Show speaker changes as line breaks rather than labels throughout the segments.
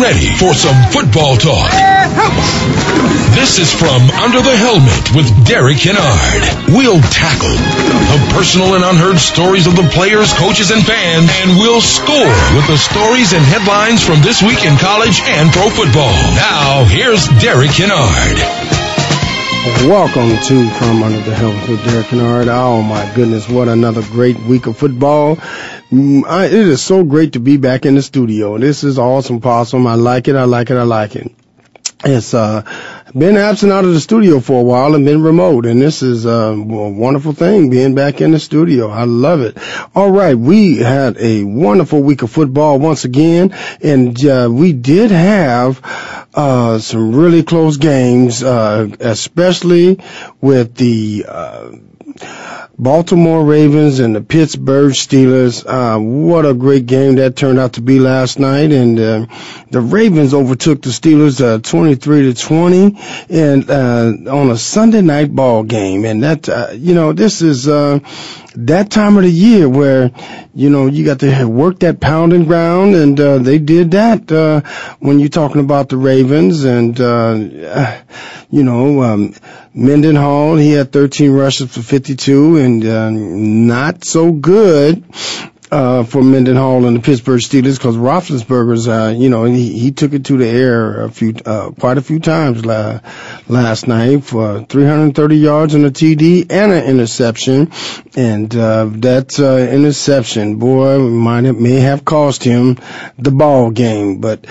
Ready for some football talk? This is from Under the Helmet with Derek Kennard. We'll tackle the personal and unheard stories of the players, coaches, and fans, and we'll score with the stories and headlines from this week in college and pro football. Now, here's Derek Kennard.
Welcome to From Under the Helmet with Derek Kennard. Oh my goodness, what another great week of football. Mm, I, it is so great to be back in the studio. This is awesome, possum. I like it. I like it. I like it. It's uh, been absent out of the studio for a while and been remote, and this is uh, a wonderful thing being back in the studio. I love it. All right, we had a wonderful week of football once again, and uh, we did have uh, some really close games, uh, especially with the. Baltimore Ravens and the Pittsburgh Steelers. Uh, what a great game that turned out to be last night. And uh, the Ravens overtook the Steelers uh, 23 to 20, and uh, on a Sunday night ball game. And that, uh, you know, this is uh, that time of the year where you know you got to work that pounding ground, and uh, they did that uh, when you're talking about the Ravens, and uh, you know. Um, Mendenhall, he had 13 rushes for 52 and uh, not so good uh, for Mendenhall and the Pittsburgh Steelers because Roethlisberger's, uh, you know, he, he took it to the air a few, uh, quite a few times la- last night for 330 yards and a TD and an interception. And, uh, that, uh, interception, boy, might have, may have cost him the ball game, but,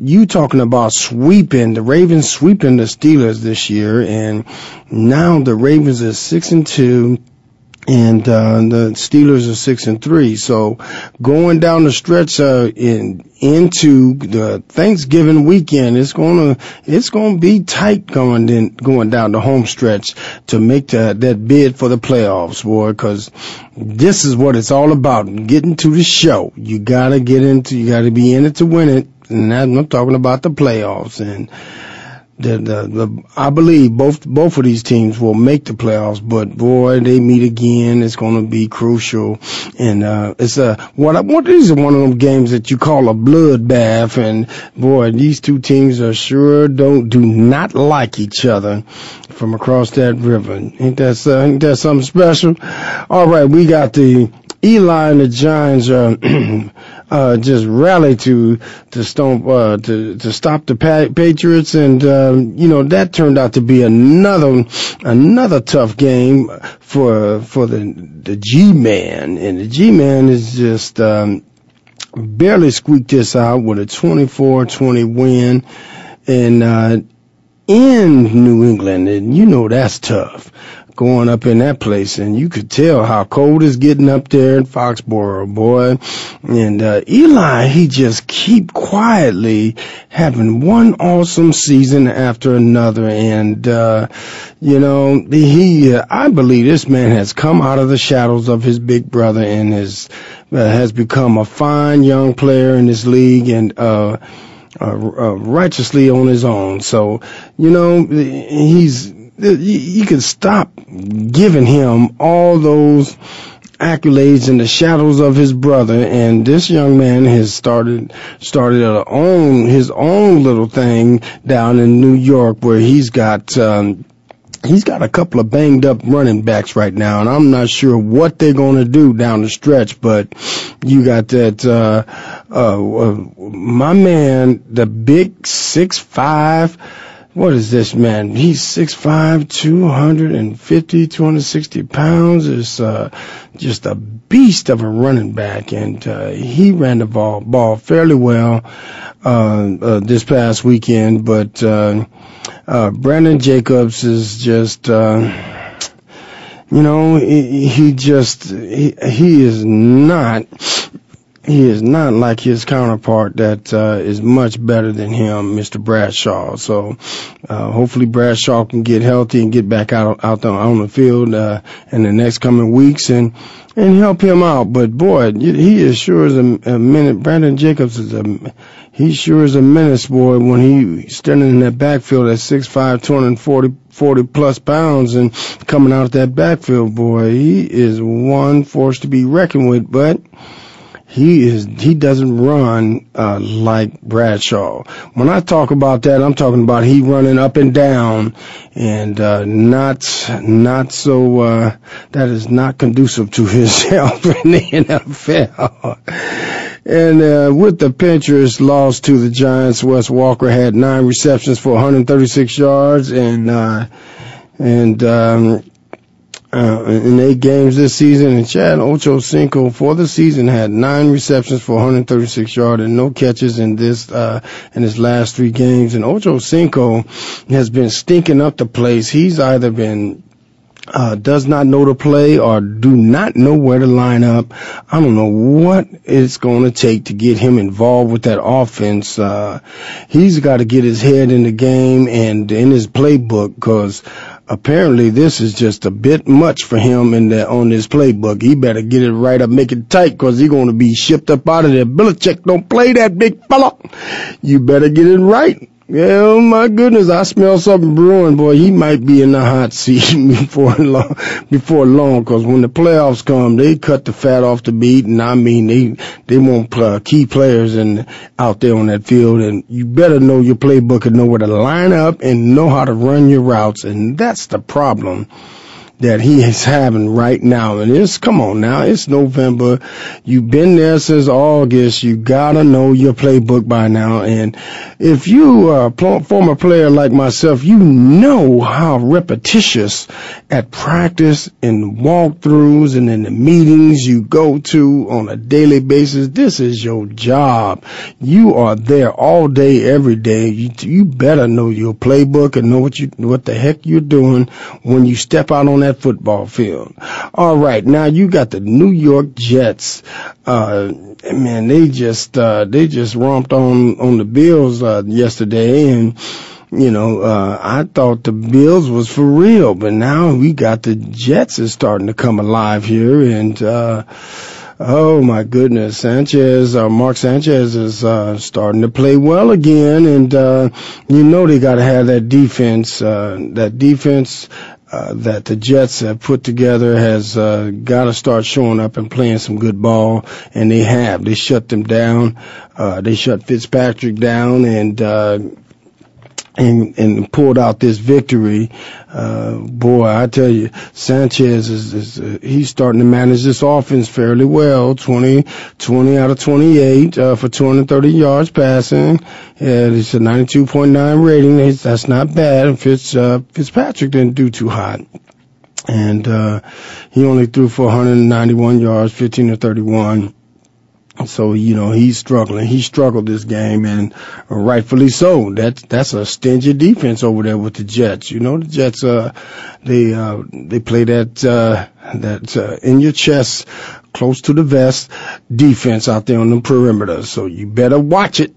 you talking about sweeping the Ravens sweeping the Steelers this year, and now the Ravens are six and two, and uh, the Steelers are six and three. So going down the stretch uh, in into the Thanksgiving weekend, it's gonna it's gonna be tight going in, going down the home stretch to make the, that bid for the playoffs, boy. Because this is what it's all about: getting to the show. You gotta get into, you gotta be in it to win it and I'm talking about the playoffs. And the, the, the, I believe both both of these teams will make the playoffs, but boy, they meet again. It's going to be crucial, and uh, it's a what I what is one of them games that you call a bloodbath, and boy, these two teams are sure don't do not like each other from across that river. Ain't that uh, ain't that something special? All right, we got the Eli and the Giants uh, uh, just rally to to stomp uh, to to stop the pa- Patriots, and um, you know that turned out to be another another tough game for for the the G man, and the G man is just um, barely squeaked this out with a 24-20 win, and uh, in New England, and you know that's tough going up in that place, and you could tell how cold it's getting up there in Foxborough, boy. And uh, Eli, he just keep quietly having one awesome season after another, and uh, you know, he, uh, I believe this man has come out of the shadows of his big brother and has uh, has become a fine young player in this league, and. uh uh, uh, righteously on his own. So, you know, he's you can stop giving him all those accolades in the shadows of his brother. And this young man has started started a own his own little thing down in New York where he's got um he's got a couple of banged up running backs right now. And I'm not sure what they're going to do down the stretch but you got that uh uh, uh my man the big six five what is this man? He's 6'5", 250, 260 pounds. Is uh, just a beast of a running back, and uh, he ran the ball ball fairly well uh, uh, this past weekend. But uh, uh, Brandon Jacobs is just. Uh, you know, he, he just he, he is not he is not like his counterpart that uh, is much better than him, Mr. Bradshaw. So uh, hopefully Bradshaw can get healthy and get back out out the, on the field uh, in the next coming weeks and and help him out. But boy, he is sure as a, a minute. Brandon Jacobs is a he sure is a menace, boy. When he standing in that backfield at six five, two hundred forty 40 plus pounds and coming out of that backfield, boy, he is one force to be reckoned with. But he is he doesn't run uh, like Bradshaw. When I talk about that, I'm talking about he running up and down, and uh, not not so uh, that is not conducive to his health in the NFL. And uh, with the Patriots loss to the Giants, Wes Welker had nine receptions for 136 yards, and uh, and um, uh, in eight games this season, and Chad Ochocinco for the season had nine receptions for 136 yards and no catches in this uh, in his last three games. And Ochocinco has been stinking up the place. He's either been uh, does not know to play or do not know where to line up. I don't know what it's going to take to get him involved with that offense. Uh, he's got to get his head in the game and in his playbook because apparently this is just a bit much for him in the, on this playbook. He better get it right up, make it tight, cause he's gonna be shipped up out of there. Belichick don't play that big fella. You better get it right. Yeah, oh my goodness, I smell something brewing, boy. He might be in the hot seat before long, before long, cause when the playoffs come, they cut the fat off the meat, and I mean, they, they want uh, key players in, out there on that field, and you better know your playbook and know where to line up and know how to run your routes, and that's the problem that he is having right now. And it's, come on now, it's November. You've been there since August. You gotta know your playbook by now. And if you are a former player like myself, you know how repetitious at practice and walkthroughs and in the meetings you go to on a daily basis. This is your job. You are there all day, every day. You, you better know your playbook and know what you, what the heck you're doing when you step out on that that football field. All right, now you got the New York Jets. Uh, man, they just uh, they just romped on on the Bills uh, yesterday, and you know, uh, I thought the Bills was for real, but now we got the Jets is starting to come alive here, and. uh Oh my goodness, Sanchez, uh, Mark Sanchez is uh, starting to play well again, and uh, you know they got to have that defense. Uh, that defense uh, that the Jets have put together has uh, got to start showing up and playing some good ball, and they have. They shut them down. Uh, they shut Fitzpatrick down, and uh, and and pulled out this victory. Uh, boy, I tell you, Sanchez is, is uh, he's starting to manage this offense fairly well. 20, 20 out of 28 uh, for 230 yards passing. And it's a 92.9 rating. It's, that's not bad. And Fitz uh, Fitzpatrick didn't do too hot. And uh, he only threw for 191 yards, 15 to 31. So, you know, he's struggling. He struggled this game and rightfully so. That's, that's a stingy defense over there with the Jets. You know, the Jets, uh, they, uh, they play that, uh, that, uh, in your chest, close to the vest defense out there on the perimeter. So you better watch it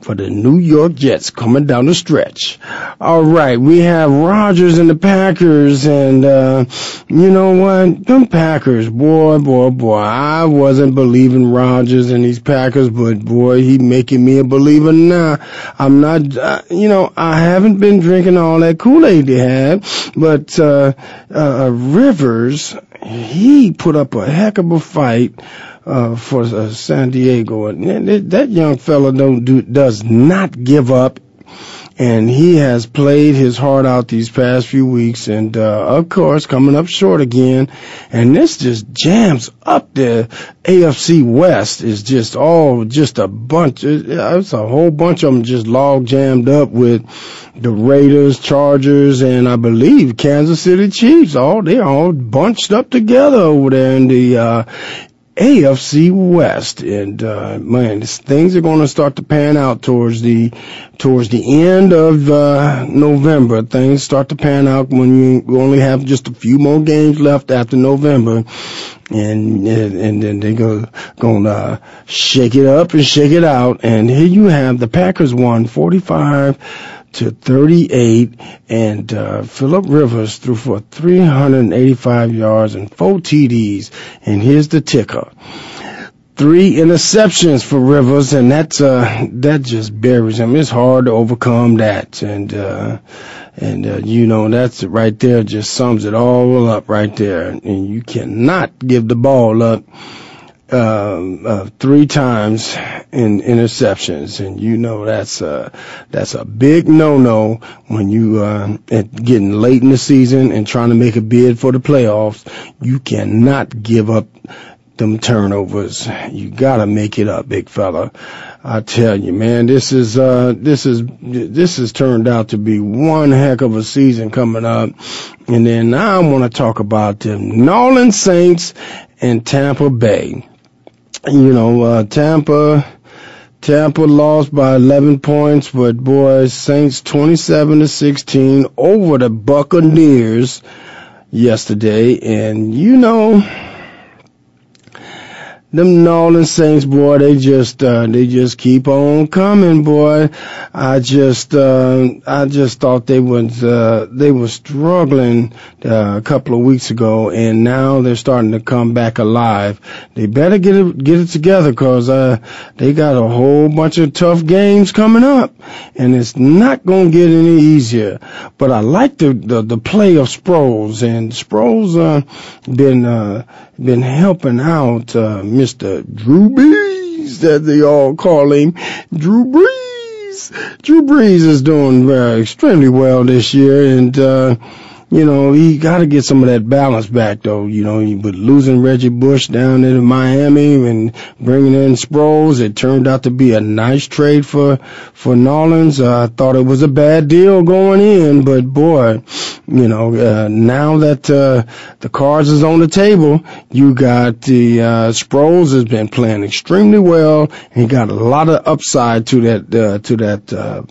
for the New York Jets coming down the stretch. All right, we have Rodgers and the Packers, and uh, you know what? Them Packers, boy, boy, boy. I wasn't believing Rodgers and these Packers, but boy, he making me a believer now. I'm not, uh, you know, I haven't been drinking all that Kool-Aid they had, but uh, uh, Rivers, he put up a heck of a fight uh, for uh, San Diego. And that young fella don't do does not give up and he has played his heart out these past few weeks, and uh, of course coming up short again. And this just jams up the AFC West is just all just a bunch. It's a whole bunch of them just log jammed up with the Raiders, Chargers, and I believe Kansas City Chiefs. All they're all bunched up together over there in the uh, AFC West, and uh, man, things are going to start to pan out towards the towards the end of uh, November. Things start to pan out when you only have just a few more games left after November, and and then they're gonna gonna shake it up and shake it out. And here you have the Packers won 45 to 38, and uh, Philip Rivers threw for 385 yards and four TDs. And here's the ticker. Three interceptions for Rivers, and that's uh that just buries him. It's hard to overcome that, and uh, and uh, you know that's right there just sums it all up right there. And you cannot give the ball up um, uh, three times in interceptions, and you know that's a that's a big no-no when you uh, getting late in the season and trying to make a bid for the playoffs. You cannot give up them turnovers. You gotta make it up, big fella. I tell you, man, this is uh this is this has turned out to be one heck of a season coming up. And then now I want to talk about the New Orleans Saints and Tampa Bay you know, uh, Tampa, Tampa lost by 11 points, but boy, Saints 27 to 16 over the Buccaneers yesterday. And you know, them New Orleans Saints, boy, they just uh, they just keep on coming, boy. I just uh, I just thought they was uh, they were struggling uh, a couple of weeks ago, and now they're starting to come back alive. They better get it get it together, cause uh, they got a whole bunch of tough games coming up, and it's not gonna get any easier. But I like the the, the play of Sproles, and Sproles uh, been uh, been helping out. Uh, Mr. Drew Brees, that they all call him. Drew Brees. Drew Brees is doing uh, extremely well this year, and uh, you know, he got to get some of that balance back, though. You know, but losing Reggie Bush down in Miami and bringing in Sproles, it turned out to be a nice trade for for Nolans. Uh, I thought it was a bad deal going in, but boy, you know, uh, now that uh, the cards is on the table, you got the uh, Sproles has been playing extremely well. He got a lot of upside to that uh, to that uh,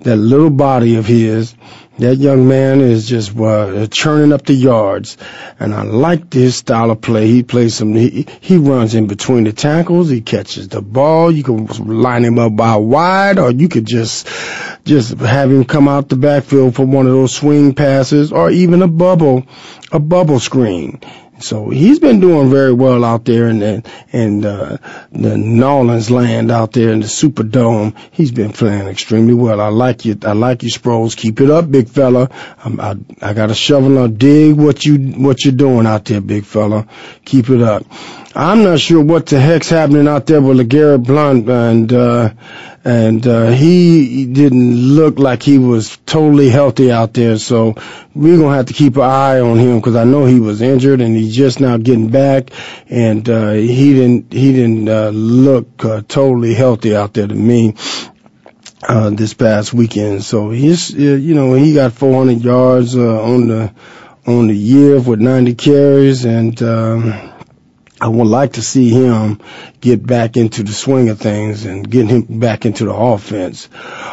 that little body of his. That young man is just uh, churning up the yards, and I like his style of play. He plays some. He, he runs in between the tackles. He catches the ball. You can line him up by wide, or you could just just have him come out the backfield for one of those swing passes, or even a bubble, a bubble screen. So he's been doing very well out there in the, in the, the Nolans land out there in the Superdome. He's been playing extremely well. I like you. I like you, Sproles. Keep it up, big fella. I'm, I, I got a shovel and dig what you, what you're doing out there, big fella. Keep it up. I'm not sure what the heck's happening out there with LeGarrette Blunt and, uh, and uh, he didn't look like he was totally healthy out there. So we're gonna have to keep an eye on him because I know he was injured and he's just now getting back, and uh, he didn't he didn't uh, look uh, totally healthy out there to me. Uh, this past weekend, so he's, uh, you know, he got 400 yards uh, on the on the year with 90 carries, and um, I would like to see him get back into the swing of things and get him back into the offense.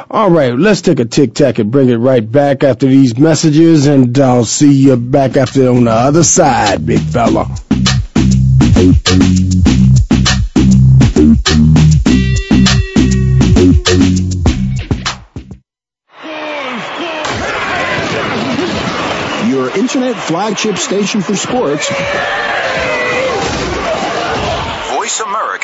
All right, let's take a tic tac and bring it right back after these messages, and I'll see you back after on the other side, big fella.
Your internet flagship station for sports.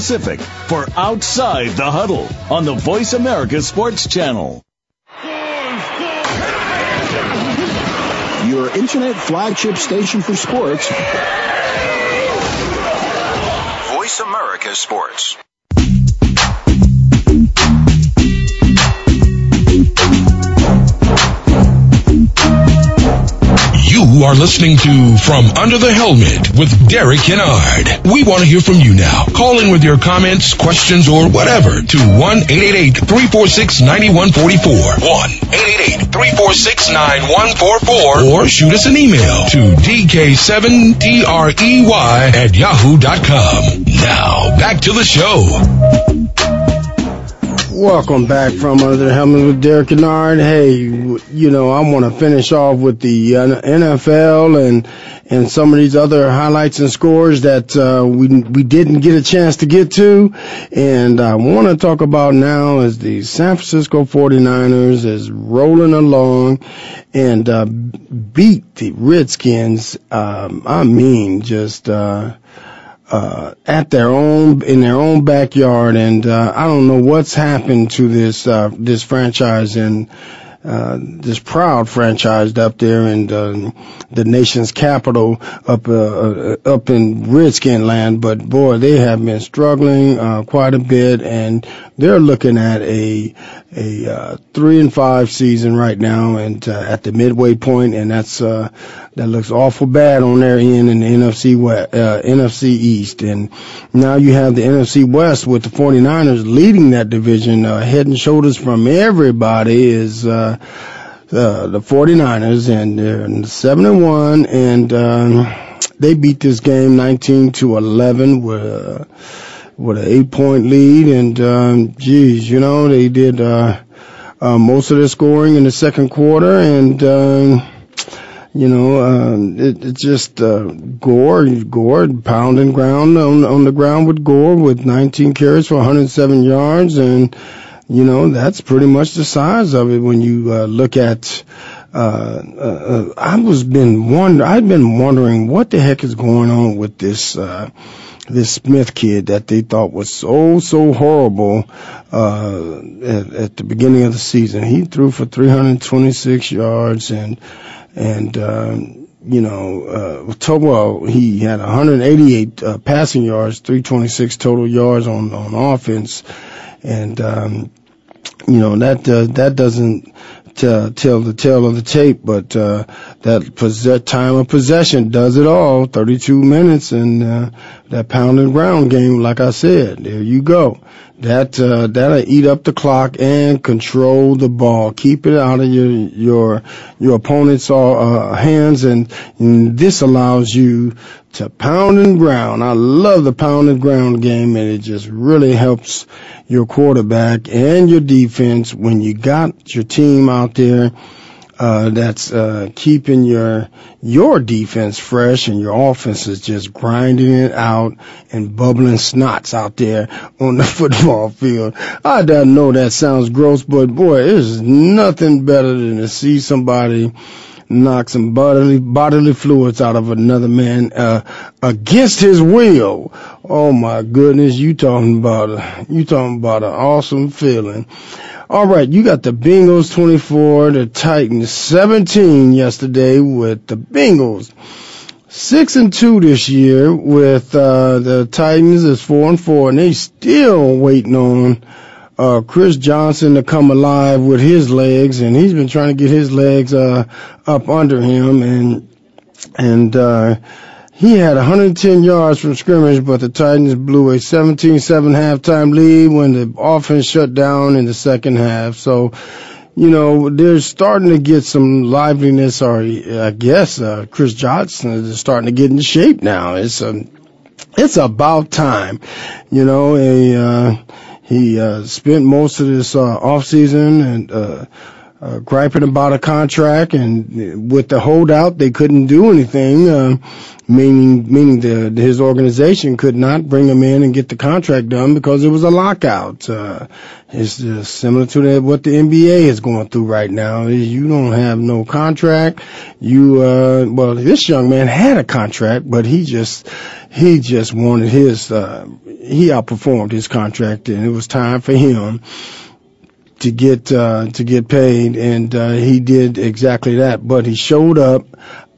for Outside the Huddle on the Voice America Sports Channel.
Your internet flagship station for sports.
Voice America Sports.
You are listening to From Under the Helmet with Derek Kennard. We want to hear from you now. Call in with your comments, questions, or whatever to 1-888-346-9144. 1-888-346-9144. Or shoot us an email to dk7trey at yahoo.com. Now, back to the show.
Welcome back from Under the Helmet with Derek Kennard. Hey, you know, I want to finish off with the uh, NFL and and some of these other highlights and scores that uh, we we didn't get a chance to get to. And I want to talk about now is the San Francisco 49ers is rolling along and uh, beat the Redskins. Um, I mean, just. Uh, uh, at their own in their own backyard, and uh, I don't know what's happened to this uh, this franchise and uh, this proud franchise up there in the, the nation's capital, up uh, uh, up in Redskin land. But boy, they have been struggling uh, quite a bit, and they're looking at a a uh, three and five season right now, and uh, at the midway point, and that's uh, that looks awful bad on their end in the NFC West, uh, NFC East, and now you have the NFC West with the 49ers leading that division, uh, head and shoulders from everybody is. Uh, the 49ers and they're 7 and 1 and um, they beat this game 19 to 11 with with an 8 point lead and um geez, you know, they did uh, uh most of their scoring in the second quarter and um you know, uh, it, it just uh, Gore, Gore pounding ground on on the ground with Gore with 19 carries for 107 yards, and you know that's pretty much the size of it when you uh, look at. Uh, uh, uh, I was been wonder, I've been wondering what the heck is going on with this. Uh, this Smith kid that they thought was so so horrible uh, at, at the beginning of the season. He threw for 326 yards and and um, you know, uh, he had 188 uh, passing yards, 326 total yards on on offense, and um, you know that uh, that doesn't tell the tale of the tape, but uh, that possess- time of possession does it all. 32 minutes and uh, that pound and ground game, like I said, there you go. That uh, that'll eat up the clock and control the ball. Keep it out of your your your opponent's uh, hands, and, and this allows you to pound and ground. I love the pound and ground game, and it just really helps your quarterback and your defense when you got your team out there uh, that's uh, keeping your your defense fresh and your offense is just grinding it out and bubbling snots out there on the football field. I don't know that sounds gross, but boy, there's nothing better than to see somebody knock some bodily bodily fluids out of another man uh, against his will. Oh my goodness, you talking about you talking about an awesome feeling. All right, you got the Bengals 24, the Titans 17 yesterday with the Bengals. Six and two this year with uh, the Titans is four and four, and they still waiting on uh, Chris Johnson to come alive with his legs, and he's been trying to get his legs uh, up under him, and and uh, he had 110 yards from scrimmage, but the Titans blew a 17-7 halftime lead when the offense shut down in the second half. So, you know, they're starting to get some liveliness, or I guess uh, Chris Johnson is starting to get into shape now. It's um, it's about time, you know. A, uh, he uh, spent most of this uh, off season and. Uh, uh, griping about a contract, and with the holdout, they couldn't do anything. Uh, meaning meaning the, his organization could not bring him in and get the contract done because it was a lockout. Uh, it's just similar to the, what the NBA is going through right now. You don't have no contract. You uh, well, this young man had a contract, but he just he just wanted his. Uh, he outperformed his contract, and it was time for him to get uh, to get paid, and uh, he did exactly that. But he showed up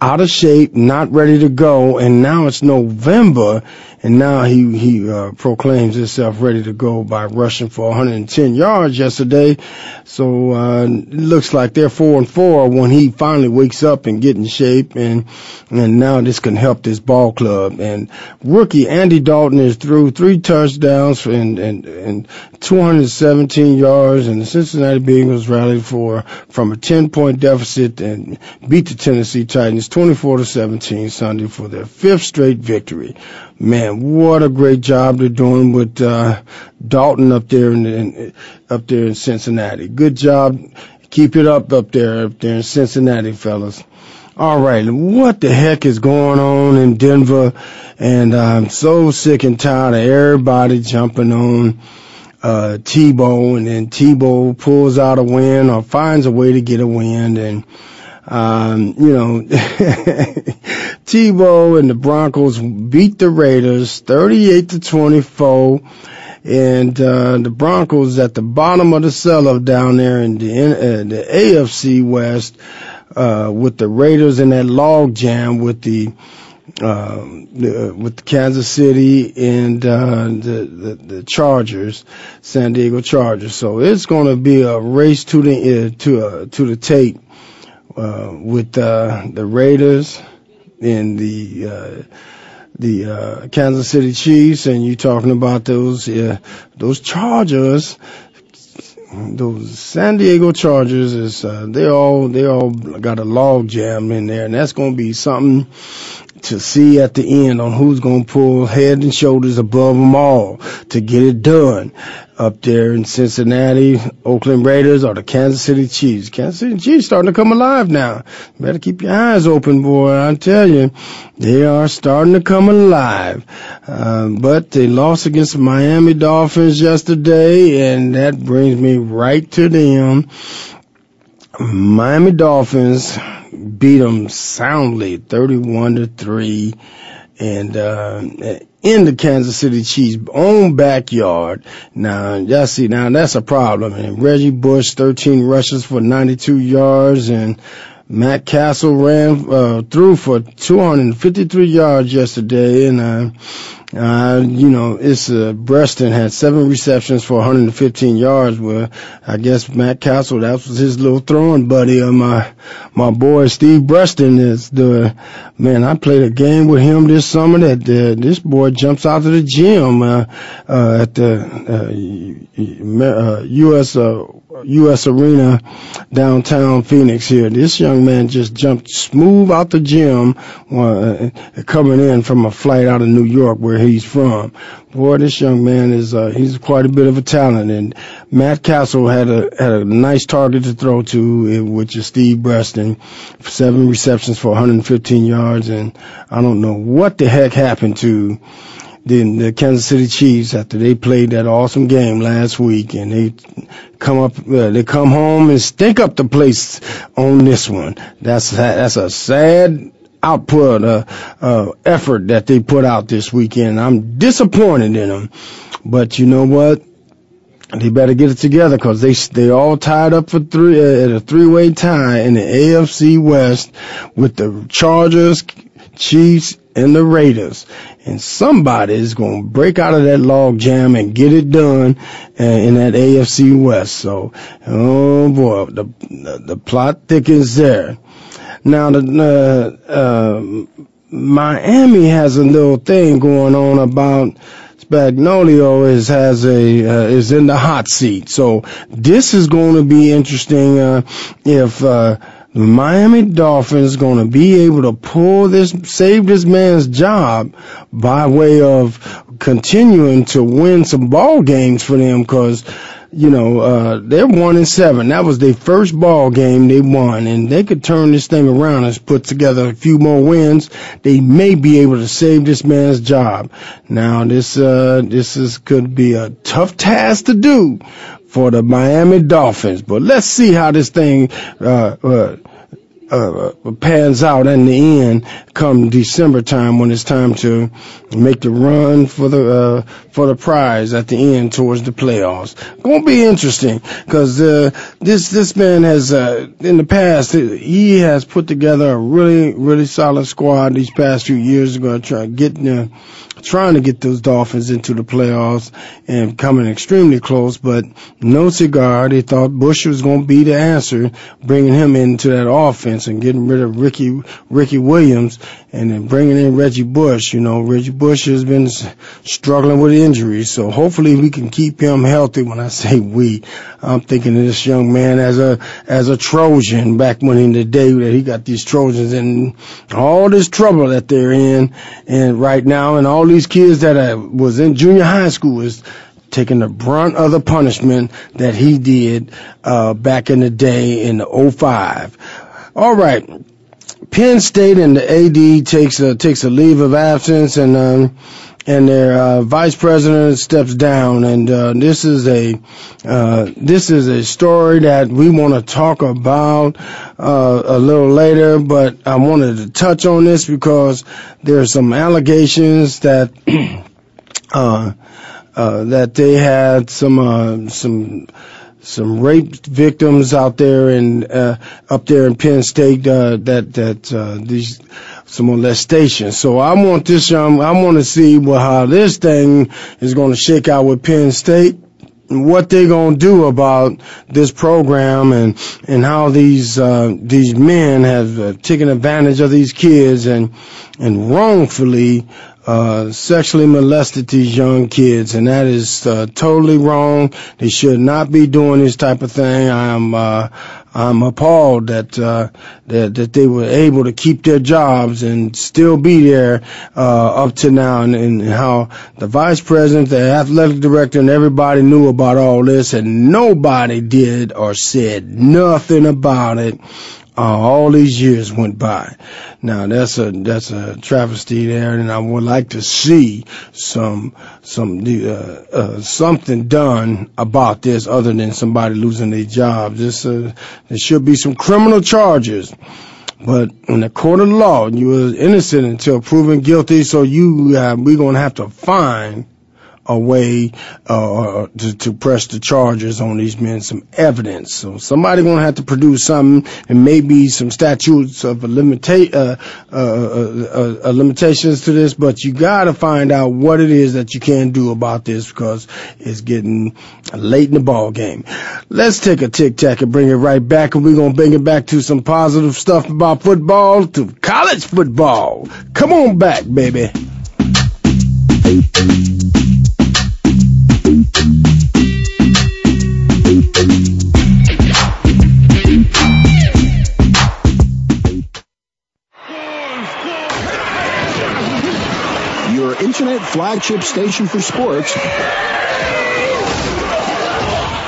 out of shape, not ready to go, and now it's November, and now he he uh, proclaims himself ready to go by rushing for 110 yards yesterday. So uh, it looks like they're four and four when he finally wakes up and get in shape, and and now this can help this ball club. And rookie Andy Dalton is through three touchdowns and and and 217 yards, and the Cincinnati Bengals rallied for from a 10 point deficit and beat the Tennessee Titans 24 to 17 Sunday for their fifth straight victory man, what a great job they're doing with uh, Dalton up there in, in up there in Cincinnati. Good job. Keep it up up there up there in Cincinnati, fellas. All right, what the heck is going on in Denver? And I'm so sick and tired of everybody jumping on uh Tebow, and then Tebow pulls out a win or finds a way to get a win, and um, you know, Tebow and the Broncos beat the Raiders 38 to 24. And, uh, the Broncos at the bottom of the cellar down there in the, uh, the AFC West, uh, with the Raiders in that log jam with the, uh, the, with Kansas City and uh, the, the the Chargers, San Diego Chargers. So it's going to be a race to the uh, to uh, to the tape uh, with uh, the Raiders and the uh, the uh, Kansas City Chiefs, and you talking about those uh, those Chargers, those San Diego Chargers is uh, they all they all got a log jam in there, and that's going to be something to see at the end on who's going to pull head and shoulders above them all to get it done up there in Cincinnati, Oakland Raiders, or the Kansas City Chiefs. Kansas City Chiefs starting to come alive now. Better keep your eyes open, boy. I tell you, they are starting to come alive. Uh, but they lost against the Miami Dolphins yesterday, and that brings me right to them. Miami Dolphins beat them soundly, 31 to 3 and uh, in the Kansas City Chiefs own backyard. Now, y'all see, now that's a problem. And Reggie Bush, 13 rushes for 92 yards, and Matt Cassel ran uh, through for 253 yards yesterday, and uh, uh, you know, it's uh, Breaston had seven receptions for 115 yards. Where I guess Matt Cassel, that was his little throwing buddy of my my boy Steve Breaston is the man. I played a game with him this summer that uh, this boy jumps out of the gym uh, uh, at the uh, U.S. Uh, U.S. Uh, Arena downtown Phoenix here. This young man just jumped smooth out the gym uh, coming in from a flight out of New York where he's from. Boy, this young man is uh, he's quite a bit of a talent, and Matt Cassel had a had a nice target to throw to, uh, which is Steve Breaston, seven receptions for 115 yards, and I don't know what the heck happened to the, the Kansas City Chiefs after they played that awesome game last week, and they come up, uh, they come home and stink up the place on this one. That's that's a sad output, uh, uh, effort that they put out this weekend. I'm disappointed in them, but you know what? They better get it together because they they all tied up for three uh, at a three way tie in the AFC West with the Chargers, Chiefs, and the Raiders and somebody is going to break out of that log jam and get it done uh, in that AFC West. So, oh boy, the the, the plot thickens there. Now, the uh, uh, Miami has a little thing going on about. Spagnuolo is has a uh, is in the hot seat, so this is going to be interesting uh, if uh, the Miami Dolphins going to be able to pull this, save this man's job by way of continuing to win some ball games for them because, you know, uh, they're one and seven. That was their first ball game they won and they could turn this thing around and put together a few more wins. They may be able to save this man's job. Now this, uh, this is, could be a tough task to do, for the Miami Dolphins. But let's see how this thing uh, uh, pans out in the end come December time when it's time to make the run for the uh, for the prize at the end towards the playoffs. Gonna be interesting because uh, this this man has uh, in the past he has put together a really really solid squad these past few years. Going to try to get uh, trying to get those Dolphins into the playoffs and coming extremely close, but no cigar. They thought Bush was going to be the answer, bringing him into that offense and getting rid of Ricky Ricky Williams and then bringing in Reggie Bush. You know, Reggie Bush has been struggling with injuries, so hopefully we can keep him healthy. When I say we, I'm thinking of this young man as a as a Trojan back when in the day that he got these Trojans and all this trouble that they're in, and right now, and all these kids that uh, was in junior high school is taking the brunt of the punishment that he did uh, back in the day in the 05. All right. Penn State and the AD takes a takes a leave of absence and um, and their uh, vice president steps down. And uh, this is a uh, this is a story that we want to talk about uh, a little later but I wanted to touch on this because there are some allegations that uh, uh, that they had some some some rape victims out there and uh, up there in Penn State uh, that that uh, these some molestation. So I want this um, I want to see what how this thing is going to shake out with Penn State and what they're to do about this program and and how these uh, these men have uh, taken advantage of these kids and and wrongfully uh, sexually molested these young kids, and that is uh, totally wrong. They should not be doing this type of thing. I'm uh, I'm appalled that uh, that that they were able to keep their jobs and still be there uh, up to now, and, and how the vice president, the athletic director, and everybody knew about all this, and nobody did or said nothing about it uh, all these years went by. Now that's a that's a travesty there, and I would like to see some some uh, uh, something done about this other than somebody losing their job. This uh, there should be some criminal charges. But in the court of law, you are innocent until proven guilty. So you, we're gonna have to find a way uh, to, to, press the charges on these men, some evidence. So somebody gonna have to produce something, and maybe some statutes of limita- uh, uh, uh, uh, limitations to this. But you gotta find out what it is that you can do about this because it's getting late in the ball game. Let's take a tic tac and bring it right back, and we're gonna bring it back to some positive stuff about football, to college football. Come on back, baby.
Flagship station for sports.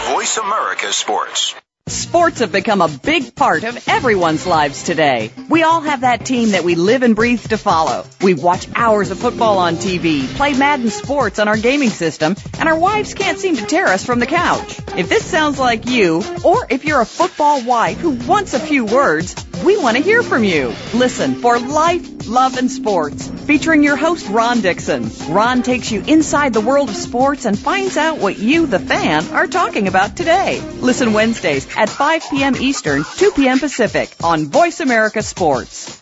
Voice America Sports.
Sports have become a big part of everyone's lives today. We all have that team that we live and breathe to follow. We watch hours of football on TV, play Madden Sports on our gaming system, and our wives can't seem to tear us from the couch. If this sounds like you, or if you're a football wife who wants a few words, we want to hear from you. Listen for Life, Love, and Sports, featuring your host, Ron Dixon. Ron takes you inside the world of sports and finds out what you, the fan, are talking about today. Listen Wednesdays at 5 p.m. Eastern, 2 p.m. Pacific on Voice America Sports.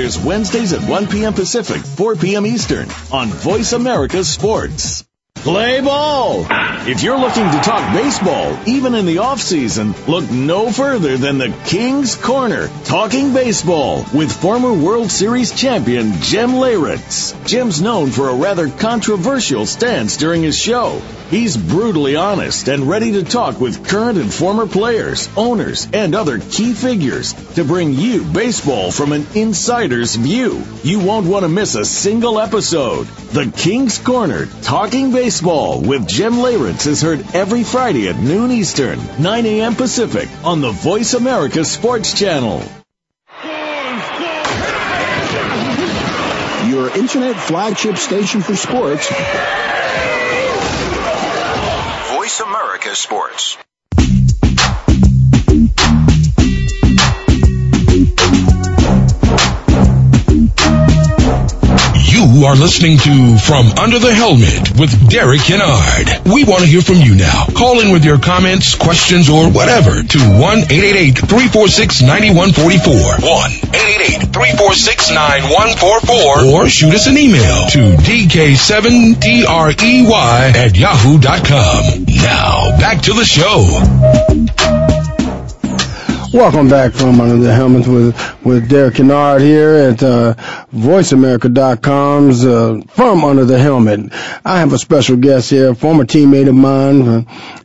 airs Wednesdays at 1 p.m. Pacific, 4 p.m. Eastern on Voice America Sports. Play ball! If you're looking to talk baseball, even in the off season, look no further than the King's Corner, talking baseball with former World Series champion Jim Leyritz. Jim's known for a rather controversial stance during his show. He's brutally honest and ready to talk with current and former players, owners, and other key figures to bring you baseball from an insider's view. You won't want to miss a single episode. The King's Corner, talking baseball with Jim Leyritz is heard every Friday at noon Eastern, 9 a.m. Pacific on the Voice America Sports Channel.
Your internet flagship station for sports.
Voice America Sports.
You are listening to From Under the Helmet with Derek Kennard. We want to hear from you now. Call in with your comments, questions, or whatever to 1-888-346-9144. 1-888-346-9144. Or shoot us an email to dk7drey at yahoo.com. Now, back to the show.
Welcome back from Under the Helmet with, with Derek Kennard here at uh, VoiceAmerica.com's uh, From Under the Helmet. I have a special guest here, former teammate of mine uh,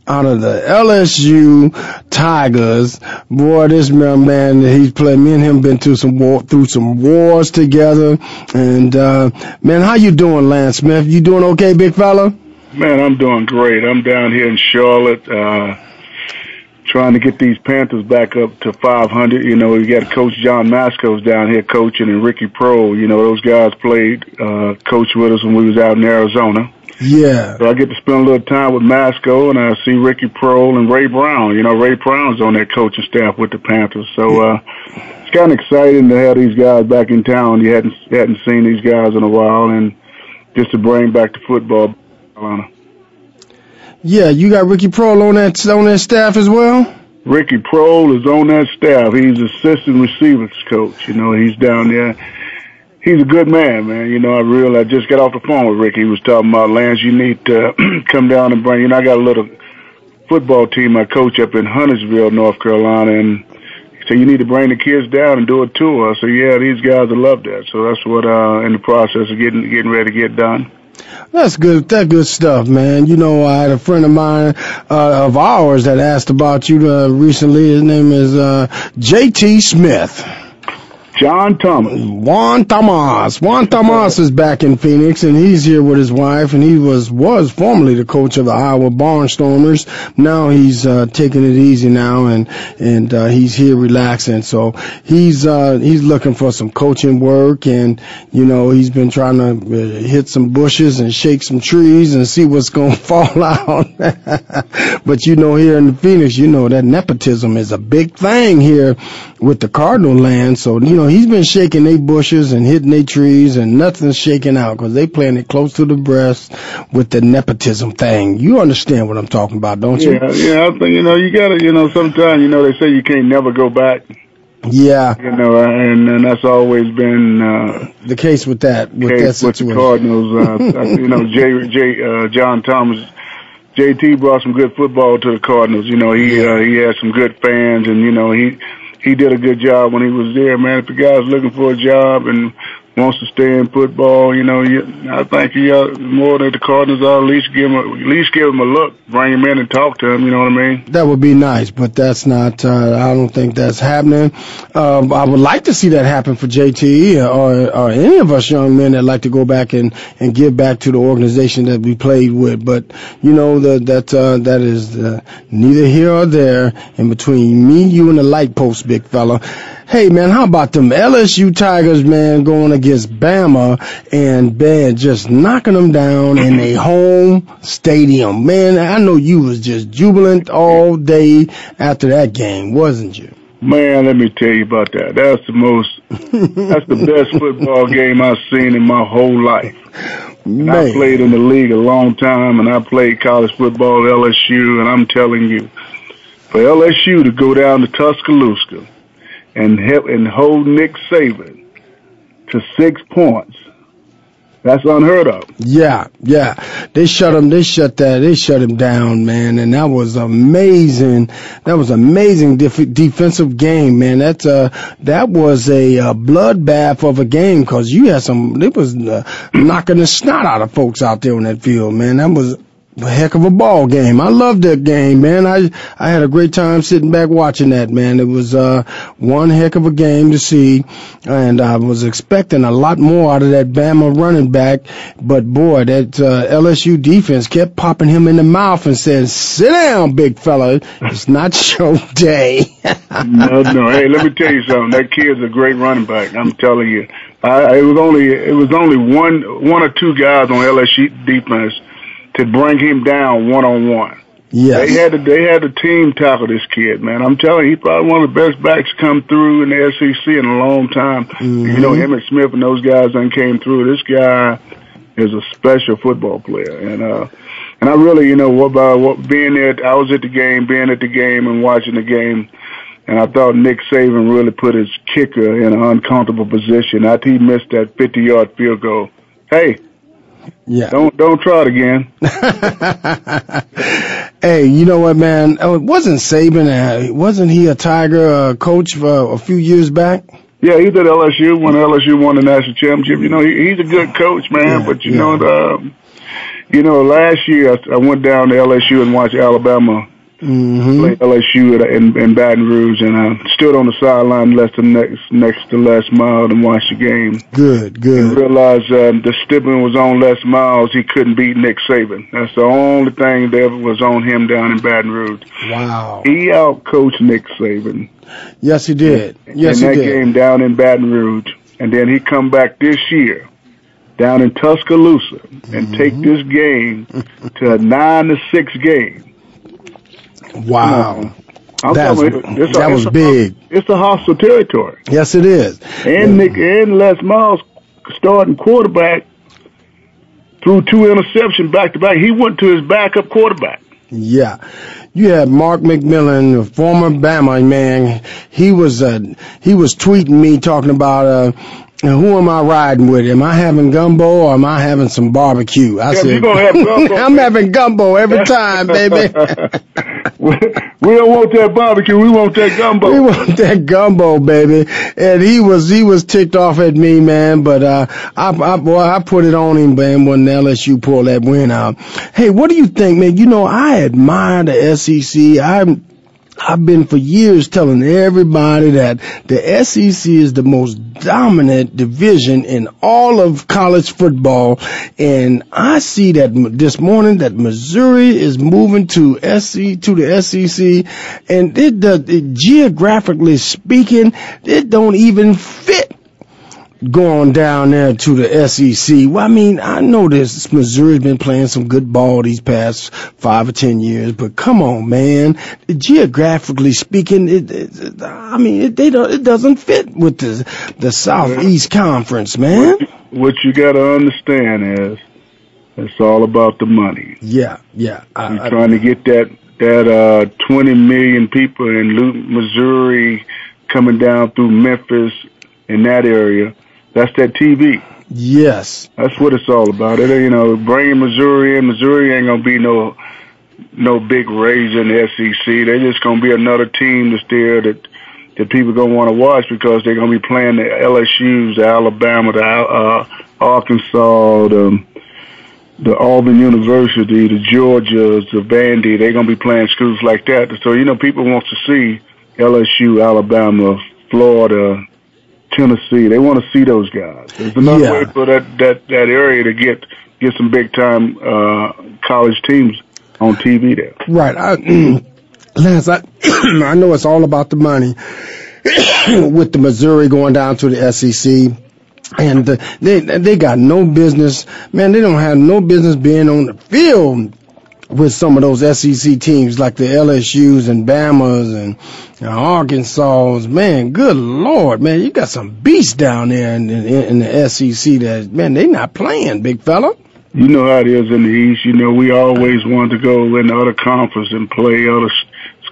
out of the LSU Tigers. Boy, this man, man, he's played. Me and him been through some war, through some wars together. And uh, man, how you doing, Lance Smith? You doing okay, big fella?
Man, I'm doing great. I'm down here in Charlotte. Uh, trying to get these Panthers back up to 500. You know, we got Coach John Matsko's down here coaching and Ricky Proehl. You know, those guys played, uh, coach with us when we was out in Arizona.
Yeah.
So I get to spend a little time with Matsko and I see Ricky Proehl and Ray Brown. You know, Ray Brown's on that coaching staff with the Panthers. So, uh, it's kind of exciting to have these guys back in town. You hadn't, hadn't seen these guys in a while and just to bring back the football. Carolina.
Yeah, you got Ricky Proehl on that on that staff as well.
Ricky Proehl is on that staff. He's assistant receivers coach. You know, he's down there. He's a good man, man. You know, I really I just got off the phone with Ricky. He was talking about Lance. You need to come down and bring. You know, I got a little football team I coach up in Huntersville, North Carolina, and he said you need to bring the kids down and do a tour. I said, yeah, these guys will love that. So that's what uh in the process of getting getting ready to get done.
That's good. That's good stuff, man. You know, I had a friend of mine uh, of ours that asked about you uh, recently. His name is uh, J.T. Smith.
John Thomas.
Juan Thomas. Juan Thomas is back in Phoenix, and he's here with his wife. And he was was formerly the coach of the Iowa Barnstormers. Now he's uh, taking it easy now, and and uh, he's here relaxing. So he's uh, he's looking for some coaching work, and you know he's been trying to uh, hit some bushes and shake some trees and see what's to fall out. but you know, here in Phoenix, you know that nepotism is a big thing here with the Cardinal land. So you know he's been shaking their bushes and hitting their trees, and nothing's shaking out because they playing it close to the breast with the nepotism thing. You understand what I'm talking about, don't you?
Yeah, yeah. I think you know you gotta. You know, sometimes you know they say you can't never go back.
Yeah,
you know, and and that's always been uh,
the case with that with that
with the Cardinals. Uh, you know, Jay Jay uh, John Thomas. JT brought some good football to the Cardinals. You know, he uh, he had some good fans, and you know he he did a good job when he was there, man. If the guy's looking for a job and wants to stay in football, you know, I think he ought, more than the Cardinals ought at least give him a, at least give him a look, bring him in and talk to him. You know what I mean?
That would be nice, but that's not. Uh, I don't think that's happening. Um, I would like to see that happen for JTE or, or any of us young men that like to go back and, and give back to the organization that we played with. But you know that that uh, that is uh, neither here or there. In between me, you, and the light post, big fella. Hey man, how about them LSU Tigers, man, going against Bama and man, just knocking them down in a home stadium. Man, I know you was just jubilant all day after that game, wasn't you?
Man, let me tell you about that. That's the most, that's the best football game I've seen in my whole life. I played in the league a long time, and I played college football at LSU, and I'm telling you, for LSU to go down to Tuscaloosa and help and hold Nick Saban to six points, that's unheard of.
Yeah, yeah. They shut him. They shut that. They shut him down, man. And that was amazing. That was amazing def- defensive game, man. That's uh, that was a uh, bloodbath of a game because you had some. It was uh, knocking the snot out of folks out there on that field, man. That was heck of a ball game. I loved that game, man. I I had a great time sitting back watching that, man. It was uh one heck of a game to see, and I was expecting a lot more out of that Bama running back, but boy, that uh, LSU defense kept popping him in the mouth and said, "Sit down, big fella. It's not your day."
no, no. Hey, let me tell you something. That kid's a great running back. I'm telling you. I, it was only it was only one one or two guys on LSU defense to bring him down one on one.
Yeah,
They had to, they had a team tackle this kid, man. I'm telling you, he's probably one of the best backs come through in the SEC in a long time.
Mm-hmm.
You know, Emmitt Smith and those guys then came through. This guy is a special football player, and uh, and I really, you know, what about what being there? I was at the game, being at the game, and watching the game. And I thought Nick Saban really put his kicker in an uncomfortable position after he missed that 50 yard field goal. Hey,
yeah.
don't don't try it again.
hey, you know what, man? Oh, it wasn't Saban? Uh, wasn't he a Tiger uh, coach for a few years back?
Yeah, he's at LSU when LSU won the national championship. You know, he, he's a good coach, man.
Yeah,
but you
yeah.
know, the, um, you know, last year I, I went down to LSU and watched Alabama
Mm-hmm.
play LSU at, in, in Baton Rouge, and I stood on the sideline left the next next to Les Miles and watched the game.
Good,
And
good.
realized um, the stipend was on Les Miles. He couldn't beat Nick Saban. That's the only thing that was on him down in Baton Rouge.
Wow.
He outcoached Nick Saban.
Yes, he did. Yes,
in
he
that
did.
game down in Baton Rouge, and then he come back this year down in Tuscaloosa and take
Mm-hmm.
this game to a nine to six game.
Wow.
I'm
That was-
it's a-
that was
it's a-
big.
It's a hostile territory,
Yes, it is.
and Nick and Les Miles starting quarterback threw two interceptions back to back. He went to his backup quarterback.
Yeah. You had Mark McMillian, a former Bama man. He was uh, he was tweeting me talking about uh, who am I riding with? Am I having gumbo or am I having some barbecue? I
Yeah,
said,
gonna have gumbo,
I'm having gumbo every time, baby.
we we don't want that barbecue. We want that gumbo.
We want that gumbo, baby. And he was he was ticked off at me, man. But uh, I, I boy, I put it on him, man. When LSU pulled that win out. Hey, what do you think, man? You know, I admire the SEC. I'm. I've been for years telling everybody that the SEC is the most dominant division in all of college football, and I see that this morning that Missouri is moving to SC to the SEC, and it does it, geographically speaking, it don't even fit going down there to the SEC. Well, I mean, I know this Missouri's been playing some good ball these past five or ten years, but come on, man. Geographically speaking, it, it I mean, it, they don't, it doesn't fit with the the Southeast Conference, man.
What you got to understand is it's all about the money.
Yeah, yeah.
You're
I, I,
trying to get that that uh 20 million people in Missouri coming down through Memphis in that area. That's that TV.
Yes,
that's what it's all about. It you know bringing Missouri in. Missouri ain't gonna be no no big raise in the SEC. They're just gonna be another team that's there that that people gonna want to watch because they're gonna be playing the LSU's, the Alabama, the uh, Arkansas, the the Auburn University, the Georgias, the Vandy. They're gonna be playing schools like that. So you know people want to see LSU, Alabama, Florida, Tennessee. They want to see those guys. There's another yeah. way for that that that area to get get some big time uh, college teams on TV there.
Right. I, Lance, I I know it's all about the money with the Missouri going down to the SEC. And they they got no business, man. They don't have no business being on the field with some of those SEC teams like the LSU's and Bama's and you know, Arkansas's. Man, good lord, man, you got some beasts down there in, in, in the SEC that man they not playing, big fella.
You know how it is in the East. You know we always want to go in the other conference and play other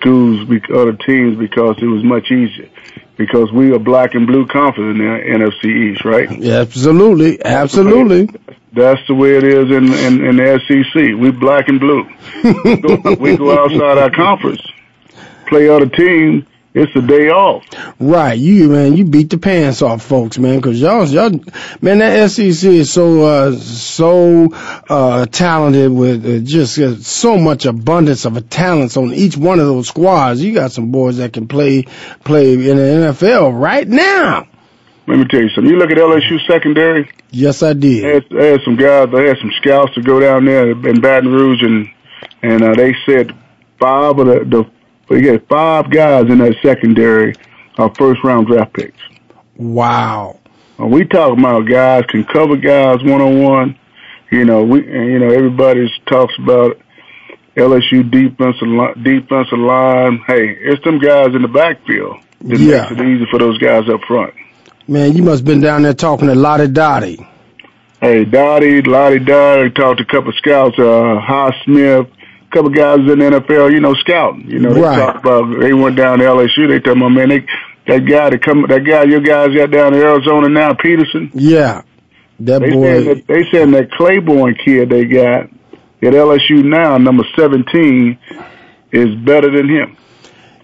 schools, other teams because it was much easier. Because we are black and blue conference in the NFC East, right?
Yeah, absolutely, absolutely.
That's the way it is in in, in the SEC. We black and blue. we, go, we go outside our conference, play other teams. It's a day off.
Right, you man, you beat the pants off folks, man, because y'all, y'all, man, that SEC is so uh, so uh, talented with uh, just uh, so much abundance of talents on each one of those squads. You got some boys that can play play in the NFL right now.
Let me tell you something. You look at LSU secondary.
Yes, I did.
I had, I had some guys. I had some scouts to go down there in Baton Rouge, and and uh, they said five of the, the we had five guys in that secondary are first round draft picks.
Wow.
Uh, we talk about guys can cover guys one on one. You know, we and, you know everybody talks about LSU defensive defensive line. Hey, it's them guys in the backfield that yeah. makes it easy for those guys up front.
Man, you must have been down there talking to Lottie Dottie.
Hey, Dottie, Lottie Dottie, talked to a couple of scouts, uh, Hi Smith, couple guys in the NFL, you know, scouting. You know, they right. talked about, they went down to LSU, they told my man, they, that guy that come, that guy your guys got down in Arizona now, Peterson.
Yeah. That
they
boy.
Said that, they said that Claiborne kid they got at LSU now, number 17, is better than him.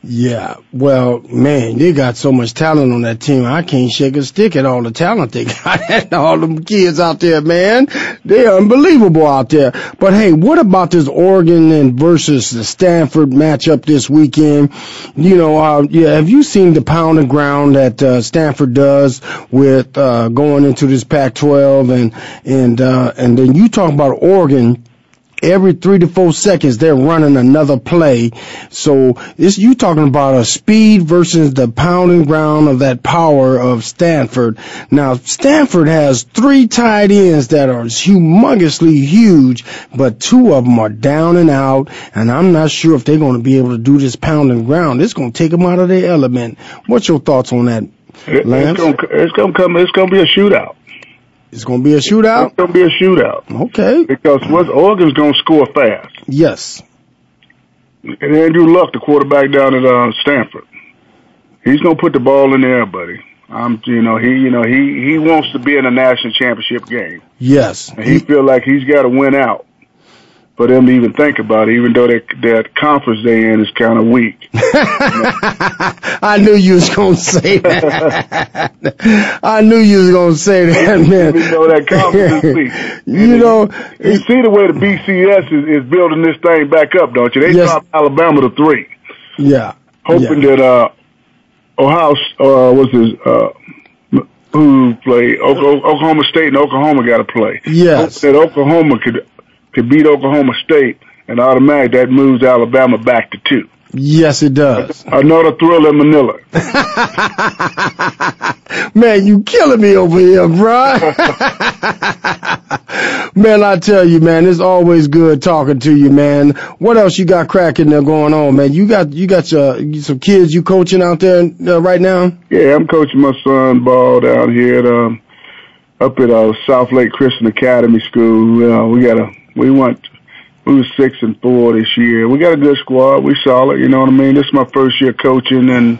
Yeah, well, man, they got so much talent on that team. I can't shake a stick at all the talent they got. and all them kids out there, man. They're unbelievable out there. But hey, what about this Oregon and versus the Stanford matchup this weekend? You know, uh, yeah, have you seen the pound and ground that uh, Stanford does with uh, going into this Pac-12 and and uh, and then you talk about Oregon every three to four seconds they're running another play. So it's you talking about a speed versus the pounding ground of that power of Stanford. Now Stanford has three tight ends that are humongously huge, but two of them are down and out, and I'm not sure if they're going to be able to do this pounding ground. It's going to take them out of their element. What's your thoughts on that, Lance?
It's going to come. It's going to be a shootout.
It's going to be a shootout?
It's going to be a shootout.
Okay.
Because what Oregon's going to score fast.
Yes.
And Andrew Luck, the quarterback down at uh, Stanford, he's going to put the ball in there, buddy. I'm, you know, he, you know, he he wants to be in a national championship game.
Yes.
And he, he feel like he's got to win out for them to even think about it, even though that that conference they in is kind of weak.
I knew you was gonna say that. I knew you was gonna say that, man.
Even though that conference is weak.
you know,
you see the way the BCS is, is building this thing back up, don't you? They yes. dropped Alabama to three.
Yeah.
Hoping
yeah.
that uh, Ohio uh, was his uh, who played Oklahoma State and Oklahoma got to play.
Yes.
That Oklahoma could could beat Oklahoma State, and automatically that moves Alabama back to two.
Yes, it does.
Another thrill in Manila.
man, you killing me over here, bro. man, I tell you, man, it's always good talking to you, man. What else you got cracking there going on, man? You got you got your some kids you coaching out there uh, right now?
Yeah, I'm coaching my son ball down here at um up at uh, Southlake Christian Academy School. Uh, we got a we went we was six and four this year. We got a good squad. We solid, you know what I mean. This is my first year coaching, and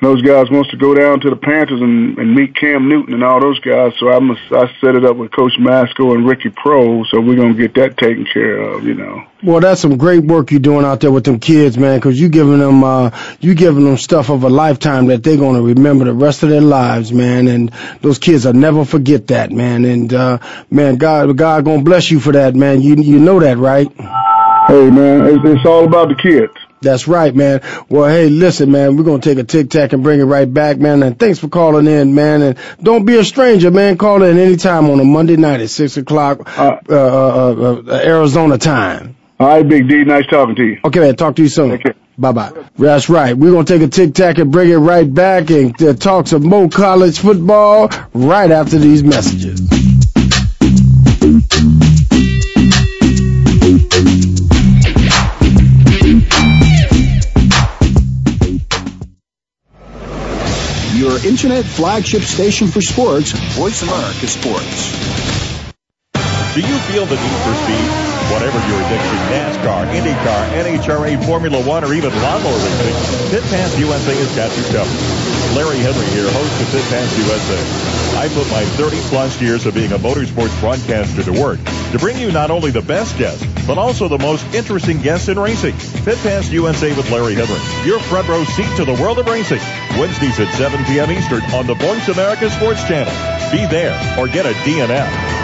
those guys wants to go down to the Panthers and, and meet Cam Newton and all those guys. So I must I set it up with Coach Matsko and Ricky Proehl. So we're gonna get that taken care of, you know.
Well, that's some great work you're doing out there with them kids, man. Because you giving them uh, you giving them stuff of a lifetime that they're gonna remember the rest of their lives, man. And those kids will never forget that, man. And uh, man, God God gonna bless you for that, man. You you know that, right?
Hey, man, it's, it's all about the kids.
That's right, man. Well, hey, listen, man, we're going to take a tic tac and bring it right back, man. And thanks for calling in, man. And don't be a stranger, man. Call in anytime on a Monday night at 6 o'clock, uh, uh, uh, uh, Arizona time.
All right, Big D. Nice talking to you.
Okay, man. Talk to you soon. Okay. Bye bye. That's right. We're going to take a tic tac and bring it right back and uh, talk some more college football right after these messages.
Your internet flagship station for sports,
Voice America Sports.
Do you feel the need for speed? Whatever your addiction, NASCAR, IndyCar, NHRA, Formula One, or even lawnmower racing, Pit Pass USA has got you covered. Larry Henry here, host of Pit Pass USA. I put my 30 plus years of being a motorsports broadcaster to work to bring you not only the best guests, but also the most interesting guests in racing. Pit Pass USA with Larry Henry, your front row seat to the world of racing. Wednesdays at 7 p.m. Eastern on the Voice America Sports Channel. Be there or get a DNF.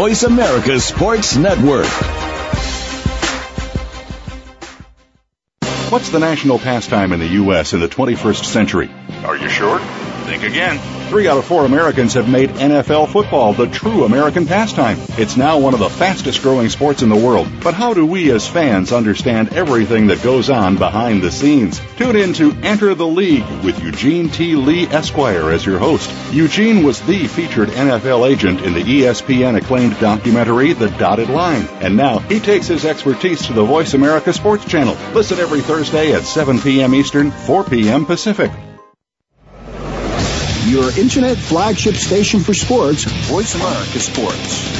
Voice America Sports Network.
What's the national pastime in the U.S. in the 21st century? Are you sure? Think again. Three out of four Americans have made NFL football the true American pastime. It's now one of the fastest growing sports in the world. But how do we as fans understand everything that goes on behind the scenes? Tune in to Enter the League with Eugene T. Lee Esquire as your host. Eugene was the featured NFL agent in the ESPN acclaimed documentary The Dotted Line. And now he takes his expertise to the Voice America Sports Channel. Listen every Thursday at 7 p.m. Eastern, 4 p.m. Pacific.
Your internet flagship station for sports,
Voice America Sports.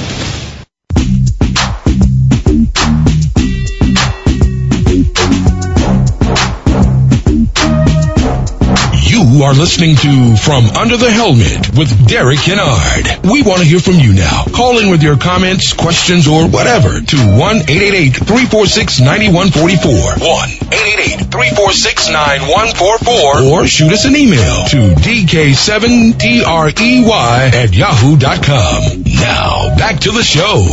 You are listening to From Under the Helmet with Derek Kennard. We want to hear from you now. Call in with your comments, questions, or whatever to 1-888-346-9144. 1-888-346-9144. Or shoot us an email to dk7trey at yahoo.com. Now, back to the show.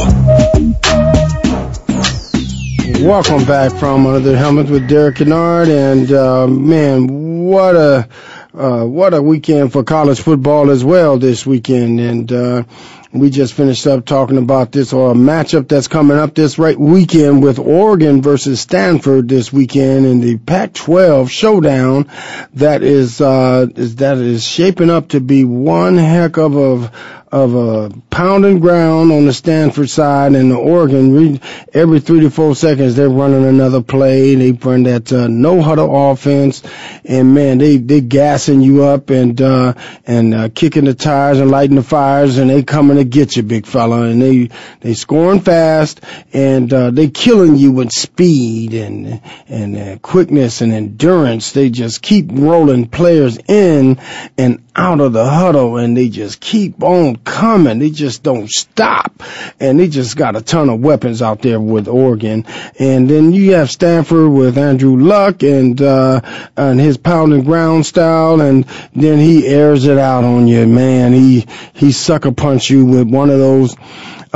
Welcome back from Under the Helmet with Derek Kennard, and uh, man, what a uh, what a weekend for college football as well this weekend. And uh, we just finished up talking about this or a matchup that's coming up this right weekend with Oregon versus Stanford this weekend in the Pac-12 showdown. That is uh, is that is shaping up to be one heck of a of a pounding ground on the Stanford side and the Oregon. Every three to four seconds, they're running another play. They run that uh, no huddle offense, and man, they they gassing you up and uh, and uh, kicking the tires and lighting the fires, and they coming to get you, big fella. And they they scoring fast, and uh, they killing you with speed and and uh, quickness and endurance. They just keep rolling players in and out of the huddle, and they just keep on coming. They just don't stop. And they just got a ton of weapons out there with Oregon. And then you have Stanford with Andrew Luck and, uh, and his pounding ground style. And then he airs it out on you, man. He, he sucker punch you with one of those,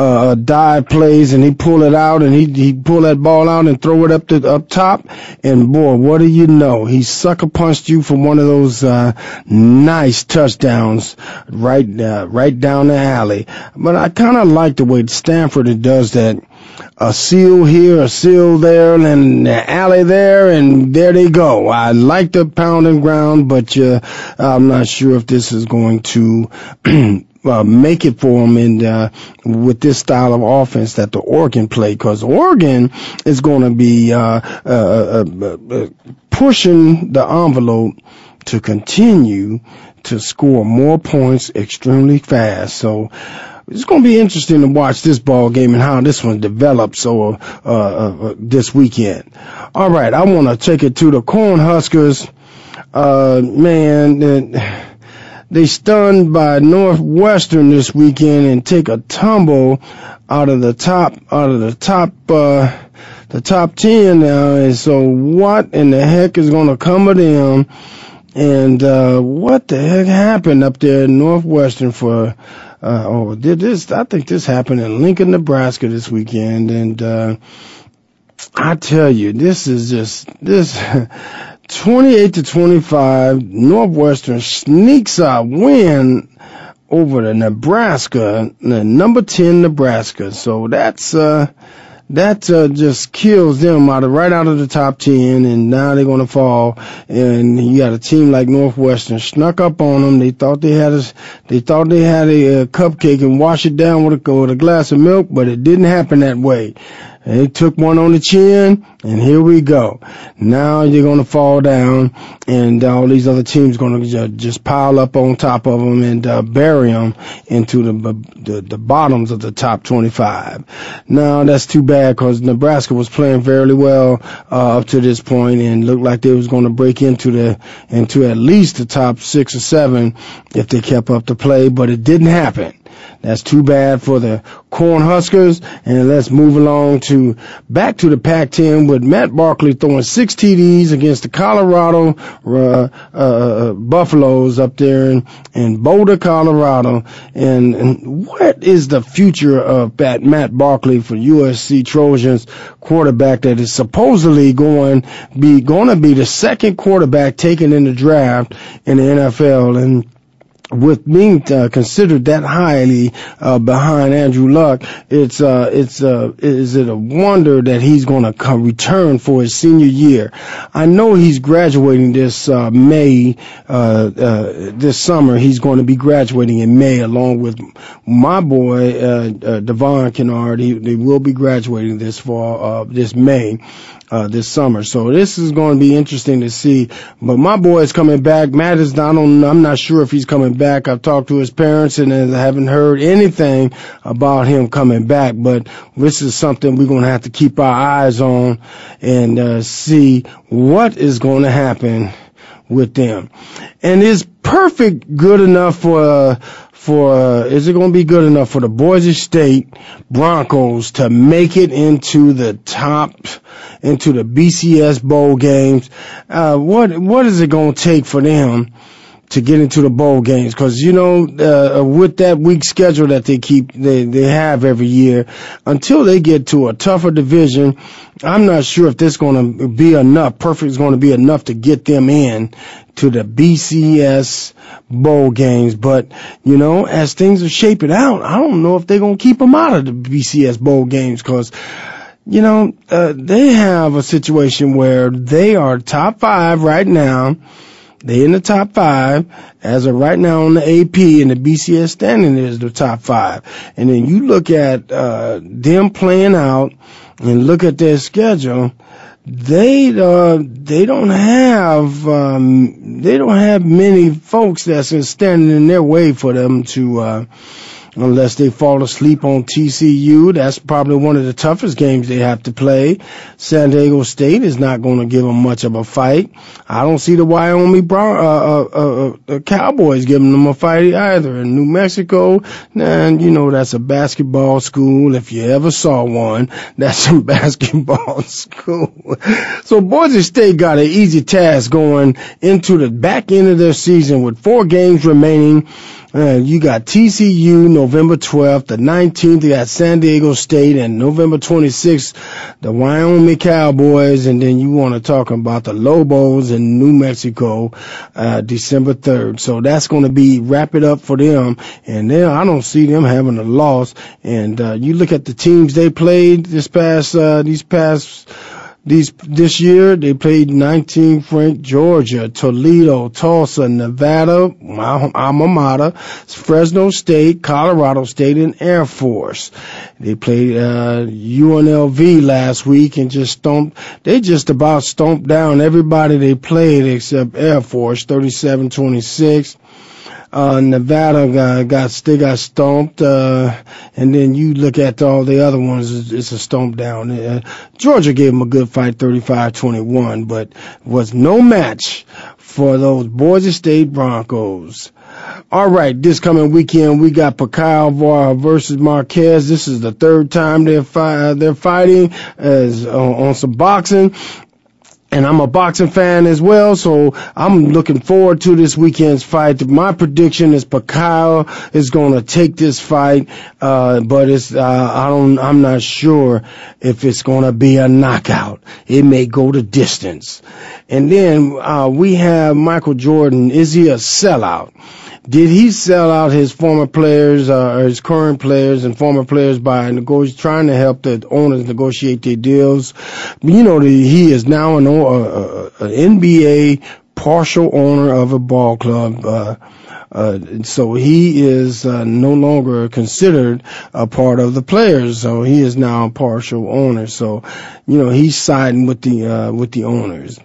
uh, dive plays and he pull it out and he he pull that ball out and throw it up to up top. And boy what do you know? He sucker punched you for one of those uh, nice touchdowns right uh, right down the alley. But I kind of like the way Stanford does that. A seal here, a seal there, and an alley there, and there they go. I like the pound and ground, but uh, I'm not sure if this is going to uh, make it for them and uh, with this style of offense that the Oregon play because Oregon is going to be uh, uh, uh, pushing the envelope to continue to score more points extremely fast. So it's going to be interesting to watch this ball game and how this one develops over this weekend. All right, I want to take it to the Cornhuskers. Uh, man, they stunned by Northwestern this weekend and take a tumble out of the top out of the top uh, the top ten now. And so, what in the heck is going to come of them? And uh, what the heck happened up there in Northwestern for? Uh, oh, did this? I think this happened in Lincoln, Nebraska this weekend, and uh, I tell you, this is just this 28 to 25. Northwestern sneaks a win over the Nebraska, the number 10 Nebraska. So that's uh that uh, just kills them out of right out of the top ten, and now they're going to fall. And you got a team like Northwestern snuck up on them. They thought they had a they thought they had a, a cupcake and wash it down with a, with a glass of milk, but it didn't happen that way. They took one on the chin, and here we go. Now you're going to fall down, and all these other teams going to just pile up on top of them and uh, bury them into the, the the bottoms of the top 25. Now that's too bad because Nebraska was playing fairly well uh, up to this point and looked like they was going to break into the into at least the top six or seven if they kept up the play, but it didn't happen. That's too bad for the Cornhuskers. And let's move along to back to the Pac-10 with Matt Barkley throwing six TDs against the Colorado uh, uh, uh, Buffaloes up there in, in Boulder, Colorado. And, and what is the future of that Matt Barkley for USC Trojans quarterback that is supposedly going be going to be the second quarterback taken in the draft in the NFL and with being uh, considered that highly uh, behind Andrew Luck, it's uh, it's uh, is it a wonder that he's going to come return for his senior year? I know he's graduating this uh, May uh, uh, this summer. He's going to be graduating in May along with my boy Devon Kennard. He, they will be graduating this fall uh, this May uh, this summer. So this is going to be interesting to see. But my boy is coming back. Matt is not on. I'm not sure if he's coming back. I've talked to his parents and I haven't heard anything about him coming back. But this is something we're going to have to keep our eyes on and uh, see what is going to happen with them. And is perfect good enough for uh, for uh, is it going to be good enough for the Boise State Broncos to make it into the top into the BCS bowl games? Uh, what what is it going to take for them to get into the bowl games? Because you know, uh, with that weak schedule that they keep they they have every year, until they get to a tougher division, I'm not sure if this going to be enough. Perfect is going to be enough to get them in to the BCS bowl games. But, you know, as things are shaping out, I don't know if they're going to keep them out of the BCS bowl games because, you know, uh, they have a situation where they are top five right now. They in the top five as of right now on the AP and the BCS standing is the top five. And then you look at, uh, them playing out and look at their schedule they uh they don't have um they don't have many folks that's standing in their way for them to uh unless they fall asleep on TCU. That's probably one of the toughest games they have to play. San Diego State is not going to give them much of a fight. I don't see the Wyoming Brown, uh, uh, uh, uh, Cowboys giving them a fight either. In New Mexico, and you know that's a basketball school. If you ever saw one, that's a basketball school. so Boise State got an easy task going into the back end of their season with four games remaining Uh, you got TCU November 12th, the 19th, you got San Diego State, and November 26th, the Wyoming Cowboys, and then you want to talk about the Lobos in New Mexico, uh, December 3rd. So that's going to be wrap it up for them, and then I don't see them having a loss. And uh, you look at the teams they played this past uh, these past these this year they played 19 Frank, Georgia, Toledo, Tulsa, Nevada, my alma mater, Fresno State, Colorado State, and Air Force. They played uh, UNLV last week and just stomped. They just about stomped down everybody they played except Air Force, 37-26 uh, Nevada got, got they got stomped, uh, and then you look at all the other ones, it's, a stomp down. Uh, Georgia gave them a good fight, 35-21, but was no match for those Boise State Broncos. All right, this coming weekend we got Pacquiao versus Marquez. This is the third time they're fi- they're fighting as uh, on some boxing and I'm a boxing fan as well, so I'm looking forward to this weekend's fight. My prediction is Pacquiao is going to take this fight, uh, but it's uh, I don't I'm not sure if it's going to be a knockout. It may go to distance. And then uh, we have Michael Jordan. Is he a sellout? Did he sell out his former players, uh, or his current players and former players by nego- trying to help the owners negotiate their deals? You know, the, he is now an, uh, an NBA partial owner of a ball club. Uh, uh, so he is uh, no longer considered a part of the players. So he is now a partial owner. So, you know, he's siding with the uh, with the owners.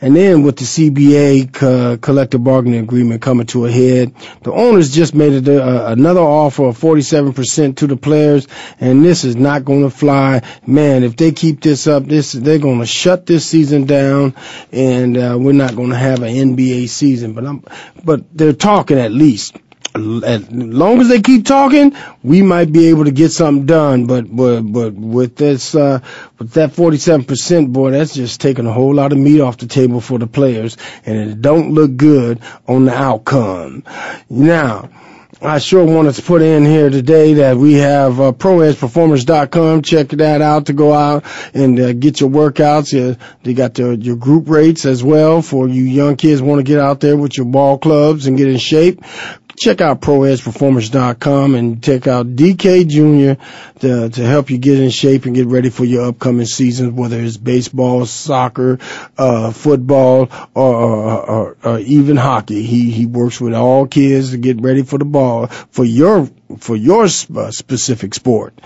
And then with the CBA co- collective bargaining agreement coming to a head, the owners just made a, another offer of 47% to the players, and this is not going to fly. Man, if they keep this up, this they're going to shut this season down, and uh, we're not going to have an NBA season. But I'm, but they're talking at least as long as they keep talking, we might be able to get something done. But but but with this uh, with that 47 percent, boy, that's just taking a whole lot of meat off the table for the players, and it don't look good on the outcome. Now. I sure wanted to put in here today that we have uh, ProEdgePerformance.com. Check that out to go out and uh, get your workouts. Uh, they got the, your group rates as well for you young kids want to get out there with your ball clubs and get in shape check out ProEdgePerformance.com and check out DK Jr. to, to help you get in shape and get ready for your upcoming seasons, whether it's baseball, soccer, uh, football, or, or, or, or even hockey. He, he works with all kids to get ready for the ball for your for your specific sport.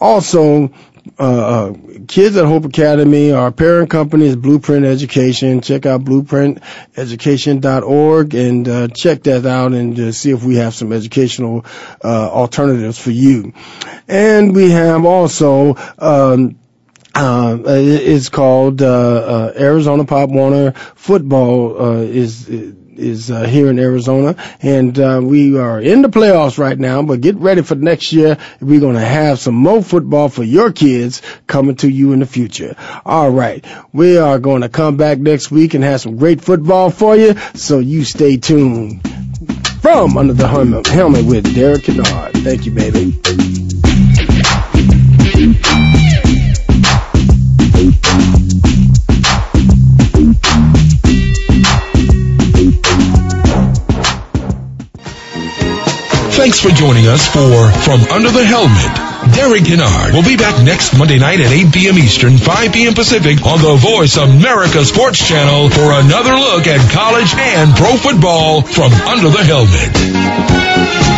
Also, uh, uh, kids at Hope Academy, our parent company is Blueprint Education. Check out blueprinteducation.org and uh, check that out and uh, see if we have some educational uh, alternatives for you. And we have also um, uh, it's called uh, uh, Arizona Pop Warner Football uh, is is uh, here in Arizona, and uh, we are in the playoffs right now. But get ready for next year. We're going to have some more football for your kids coming to you in the future. All right, we are going to come back next week and have some great football for you. So you stay tuned. From under the helmet with Derek Kennard. Thank you, baby.
Thanks for joining us for From Under the Helmet. Derek Kennard will be back next Monday night at 8 p.m. Eastern, 5 p.m. Pacific on the Voice America Sports Channel for another look at college and pro football from Under the Helmet.